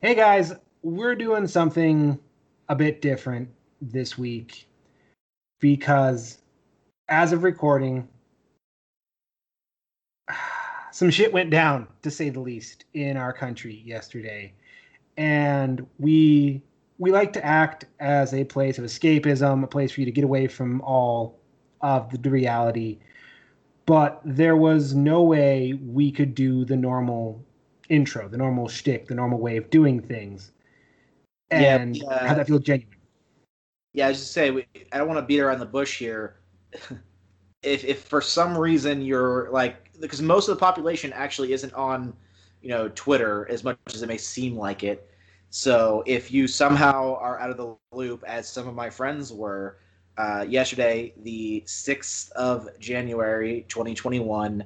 Hey guys, we're doing something a bit different this week because as of recording, some shit went down to say the least in our country yesterday. And we we like to act as a place of escapism, a place for you to get away from all of the reality. But there was no way we could do the normal intro, the normal shtick, the normal way of doing things, and Yeah, uh, have that feel genuine. Yeah, I was just say I don't want to beat around the bush here. if if for some reason you're like because most of the population actually isn't on, you know, Twitter as much as it may seem like it. So if you somehow are out of the loop, as some of my friends were, uh, yesterday, the sixth of January, 2021,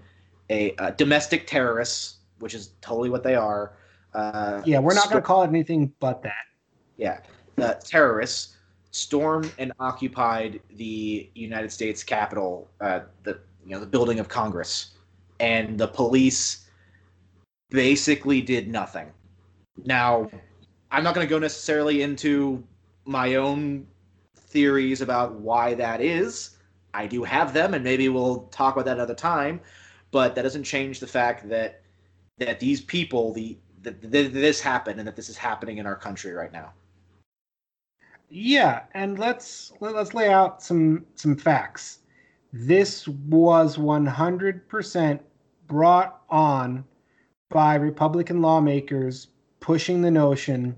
a uh, domestic terrorists, which is totally what they are. Uh, Yeah, we're not going to call it anything but that. yeah, the terrorists stormed and occupied the United States Capitol, uh, the you know the building of Congress, and the police basically did nothing. Now, I'm not going to go necessarily into my own theories about why that is. I do have them, and maybe we'll talk about that another time. But that doesn't change the fact that that these people, the that, that this happened, and that this is happening in our country right now. Yeah, and let's let, let's lay out some some facts. This was 100% brought on by Republican lawmakers pushing the notion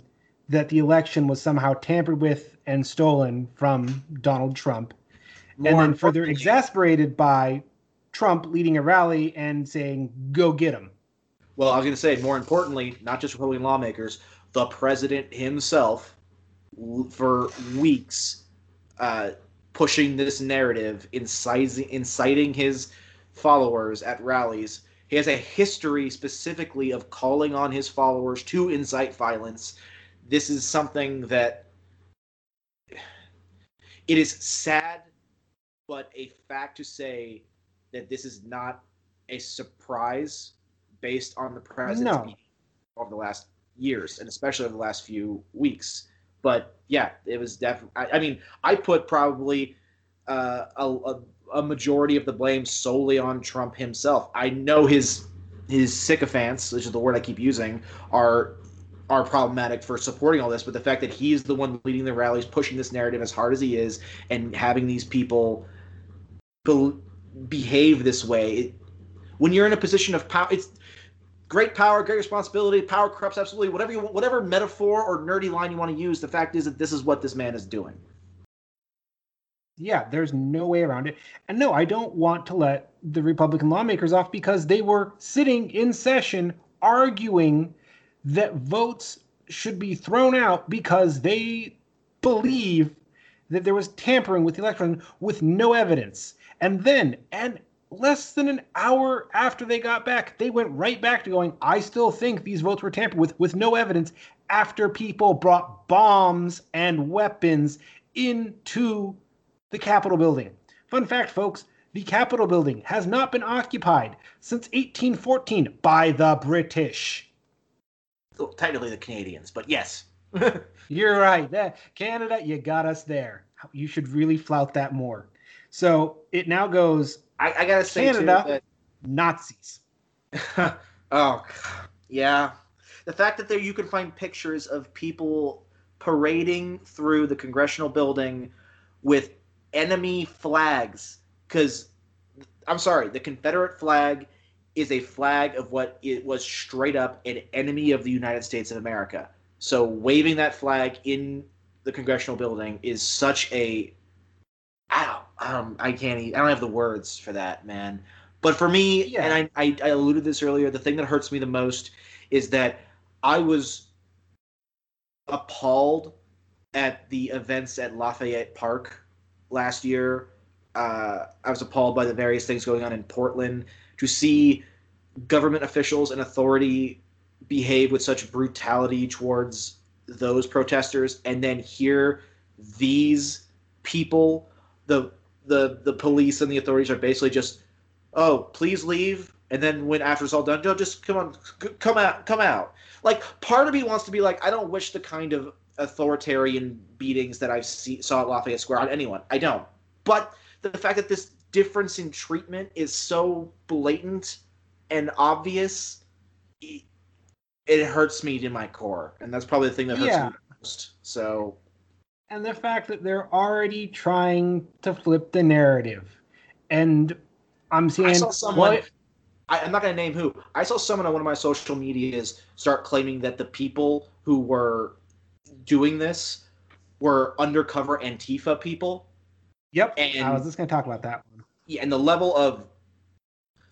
that the election was somehow tampered with and stolen from Donald Trump, and then further exasperated by Trump leading a rally and saying, "Go get him." Well, I was going to say, more importantly, not just Republican lawmakers, the president himself, for weeks, uh, pushing this narrative, inciting, inciting his followers at rallies. He has a history specifically of calling on his followers to incite violence. This is something that it is sad, but a fact to say that this is not a surprise based on the president's No. over the last years and especially over the last few weeks. But yeah, it was definitely. I, I mean, I put probably uh, a, a, a majority of the blame solely on Trump himself. I know his his sycophants, which is the word I keep using, are are problematic for supporting all this, but the fact that he's the one leading the rallies, pushing this narrative as hard as he is, and having these people be- behave this way, it, when you're in a position of power, it's great power, great responsibility. Power corrupts absolutely. Whatever you, whatever metaphor or nerdy line you want to use, the fact is that this is what this man is doing. Yeah, there's no way around it. And no, I don't want to let the Republican lawmakers off because they were sitting in session arguing that votes should be thrown out because they believe that there was tampering with the election with no evidence. And then, and less than an hour after they got back, they went right back to going, I still think these votes were tampered with with no evidence after people brought bombs and weapons into the Capitol building. Fun fact, folks the Capitol building has not been occupied since 1814 by the British. Well, technically the Canadians, but yes. You're right. That, Canada, you got us there. You should really flout that more. So it now goes I, I gotta say Canada. too Nazis. oh yeah, the fact that there you can find pictures of people parading through the congressional building with enemy flags because I'm sorry, the Confederate flag is a flag of what it was straight up an enemy of the United States of America. So waving that flag in the congressional building is such a ow, um, I can't. I don't have the words for that, man. But for me, Yeah. and I, I, I alluded to this earlier, the thing that hurts me the most is that I was appalled at the events at Lafayette Park last year. Uh, I was appalled by the various things going on in Portland. To see government officials and authority behave with such brutality towards those protesters, and then hear these people, the the the police and the authorities are basically just, oh, please leave. and then when after it's all done, no, just come on, come out, come out. Like part of me wants to be like, I don't wish the kind of authoritarian beatings that I see, saw at Lafayette Square on anyone. I don't. But the fact that this difference in treatment is so blatant and obvious, it hurts me to my core, and that's probably the thing that hurts yeah. me most. So, and the fact that they're already trying to flip the narrative, and I'm seeing I saw someone. What, I, am not going to name who. I saw someone on one of my social medias start claiming that the people who were doing this were undercover Antifa people. Yep. And I was just going to talk about that one. Yeah, and the level of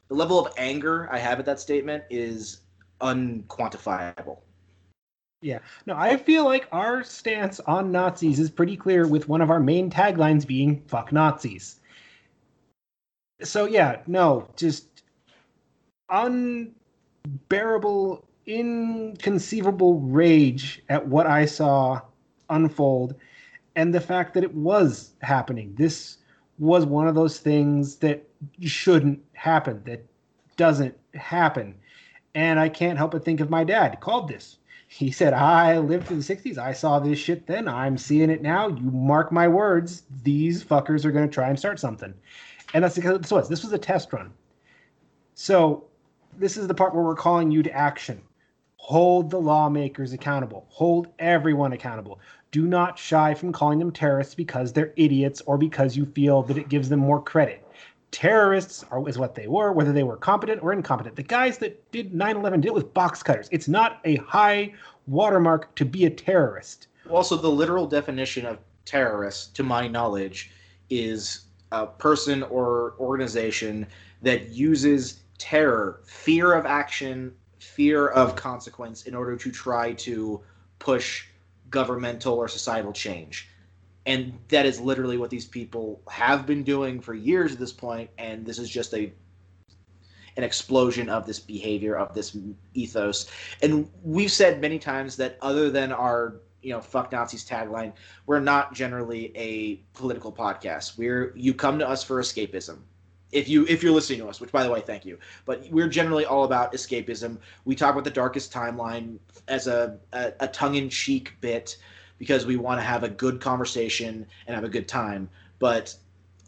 the level of anger I have at that statement is unquantifiable. Yeah. No, I feel like our stance on Nazis is pretty clear with one of our main taglines being fuck Nazis. So yeah, no, just unbearable, inconceivable rage at what I saw unfold and the fact that it was happening. This was one of those things that shouldn't happen, that doesn't happen. And I can't help but think of my dad called this. He said, I lived through the 60s. I saw this shit then. I'm seeing it now. You mark my words. These fuckers are going to try and start something. And that's because this was. This was a test run. So this is the part where we're calling you to action. Hold the lawmakers accountable. Hold everyone accountable. Do not shy from calling them terrorists because they're idiots or because you feel that it gives them more credit. Terrorists are, is what they were, whether they were competent or incompetent. The guys that did 9 11 did it with box cutters. It's not a high watermark to be a terrorist. Also, the literal definition of terrorist, to my knowledge, is a person or organization that uses terror, fear of action, fear of consequence in order to try to push governmental or societal change. And that is literally what these people have been doing for years at this point, and this is just a an explosion of this behavior of this ethos. And we've said many times that other than our you know fuck Nazis tagline, we're not generally a political podcast. We're you come to us for escapism if you if you're listening to us which by the way thank you but we're generally all about escapism we talk about the darkest timeline as a, a, a tongue-in-cheek bit because we want to have a good conversation and have a good time but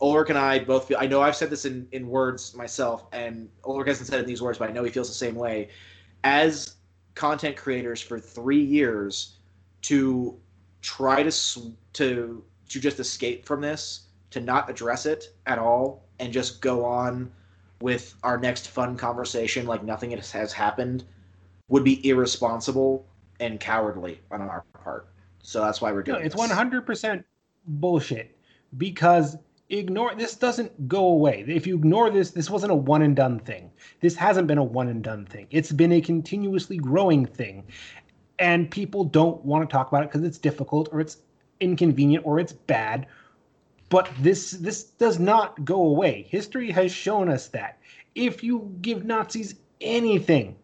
Ulrich and I both feel I know I've said this in, in words myself and Ulrich hasn't said it in these words but I know he feels the same way as content creators for three years to try to to to just escape from this to not address it at all and just go on with our next fun conversation like nothing has happened would be irresponsible and cowardly on our part. So that's why we're doing no, it's one hundred percent bullshit because ignore this doesn't go away. If you ignore this, this wasn't a one and done thing. This hasn't been a one and done thing. It's been a continuously growing thing. And people don't want to talk about it because it's difficult or it's inconvenient or it's bad but this this does not go away. History has shown us that if you give Nazis anything,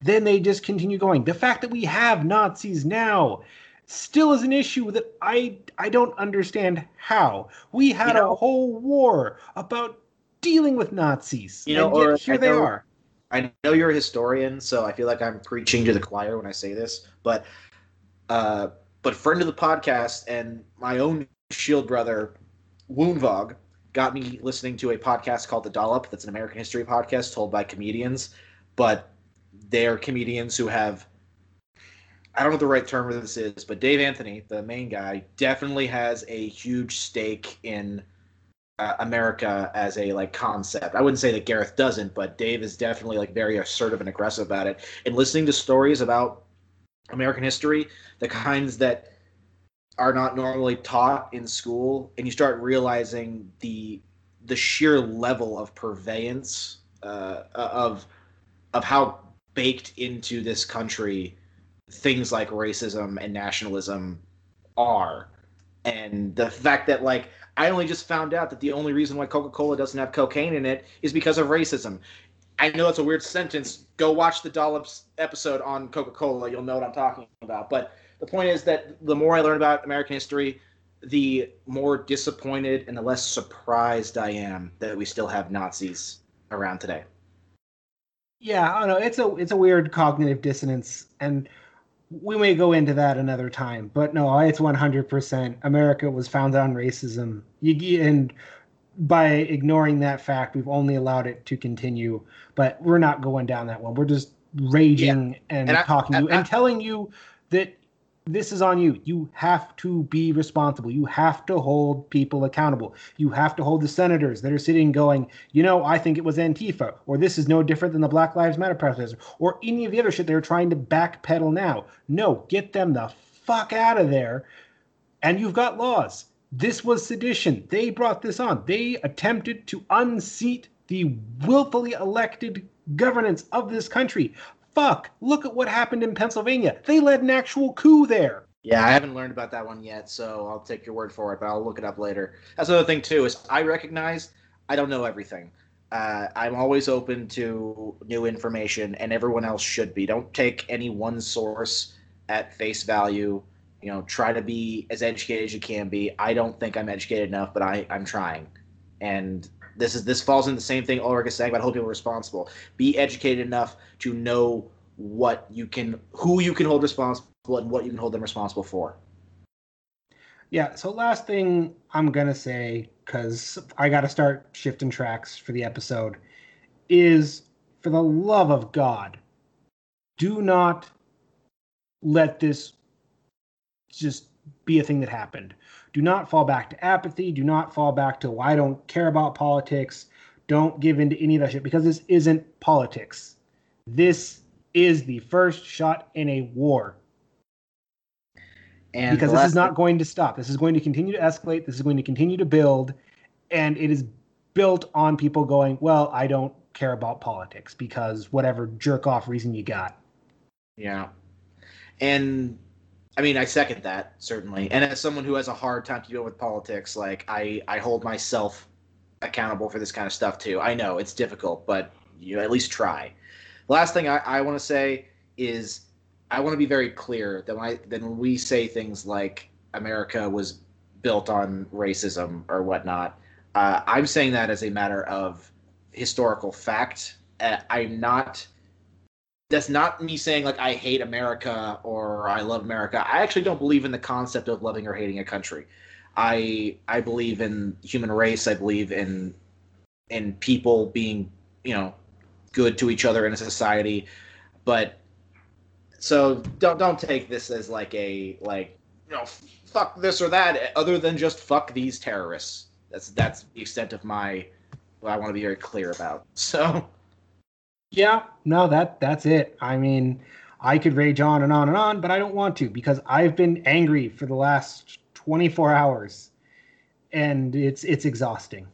then they just continue going. The fact that we have Nazis now still is an issue that I I don't understand how. We had you know, a whole war about dealing with Nazis. You know, or here I they know, are. I know you're a historian, so I feel like I'm preaching to the choir when I say this, but uh, but friend of the podcast and my own shield brother Woonvog got me listening to a podcast called The Dollop. That's an American history podcast told by comedians, but they're comedians who have I don't know the right term for this is, but Dave Anthony, the main guy, definitely has a huge stake in uh, America as a like concept. I wouldn't say that Gareth doesn't, but Dave is definitely like very assertive and aggressive about it. And listening to stories about American history, the kinds that are not normally taught in school, and you start realizing the the sheer level of purveyance uh, of of how baked into this country things like racism and nationalism are, and the fact that like I only just found out that the only reason why Coca Cola doesn't have cocaine in it is because of racism. I know that's a weird sentence. Go watch the Dollops episode on Coca Cola. You'll know what I'm talking about. But the point is that the more I learn about American history, the more disappointed and the less surprised I am that we still have Nazis around today. Yeah, I don't know. It's a it's a weird cognitive dissonance, and we may go into that another time. But no, it's one hundred percent. America was founded on racism, you, and by ignoring that fact, we've only allowed it to continue. But we're not going down that one. We're just raging yeah. and, and I, talking I, to you I, and telling you that this is on you. You have to be responsible. You have to hold people accountable. You have to hold the senators that are sitting going, you know, I think it was Antifa, or this is no different than the Black Lives Matter protesters, or any of the other shit they're trying to backpedal now. No, get them the fuck out of there. And you've got laws. This was sedition. They brought this on. They attempted to unseat the willfully elected governance of this country fuck, look at what happened in Pennsylvania. They led an actual coup there. Yeah, I haven't learned about that one yet, so I'll take your word for it, but I'll look it up later. That's another thing too is I recognize I don't know everything. Uh, I'm always open to new information, and everyone else should be. Don't take any one source at face value. You know, try to be as educated as you can be. I don't think I'm educated enough, but I, I'm trying. And this is this falls in the same thing Ulrich is saying about holding people responsible. Be educated enough to know what you can, who you can hold responsible, and what you can hold them responsible for. Yeah. So last thing I'm gonna say, because I got to start shifting tracks for the episode, is for the love of God, do not let this just be a thing that happened. Do not fall back to apathy. Do not fall back to, well, I don't care about politics. Don't give into any of that shit because this isn't politics. This is the first shot in a war. And because this is not going to stop. This is going to continue to escalate. This is going to continue to build. And it is built on people going, well, I don't care about politics because whatever jerk off reason you got. Yeah. And I mean, I second that certainly. And as someone who has a hard time dealing with politics, like I, I hold myself accountable for this kind of stuff too. I know it's difficult, but you at least try. last thing I, I want to say is I want to be very clear that when I, that when we say things like America was built on racism or whatnot, uh, I'm saying that as a matter of historical fact. Uh, I'm not that's not me saying like I hate America or I love America. I actually don't believe in the concept of loving or hating a country. I I believe in human race. I believe in in people being you know good to each other in a society. But so don't don't take this as like a like you know fuck this or that. Other than just fuck these terrorists. That's that's the extent of my what I want to be very clear about. So. Yeah, no, that that's it. I mean, I could rage on and on and on, but I don't want to because I've been angry for the last 24 hours and it's it's exhausting.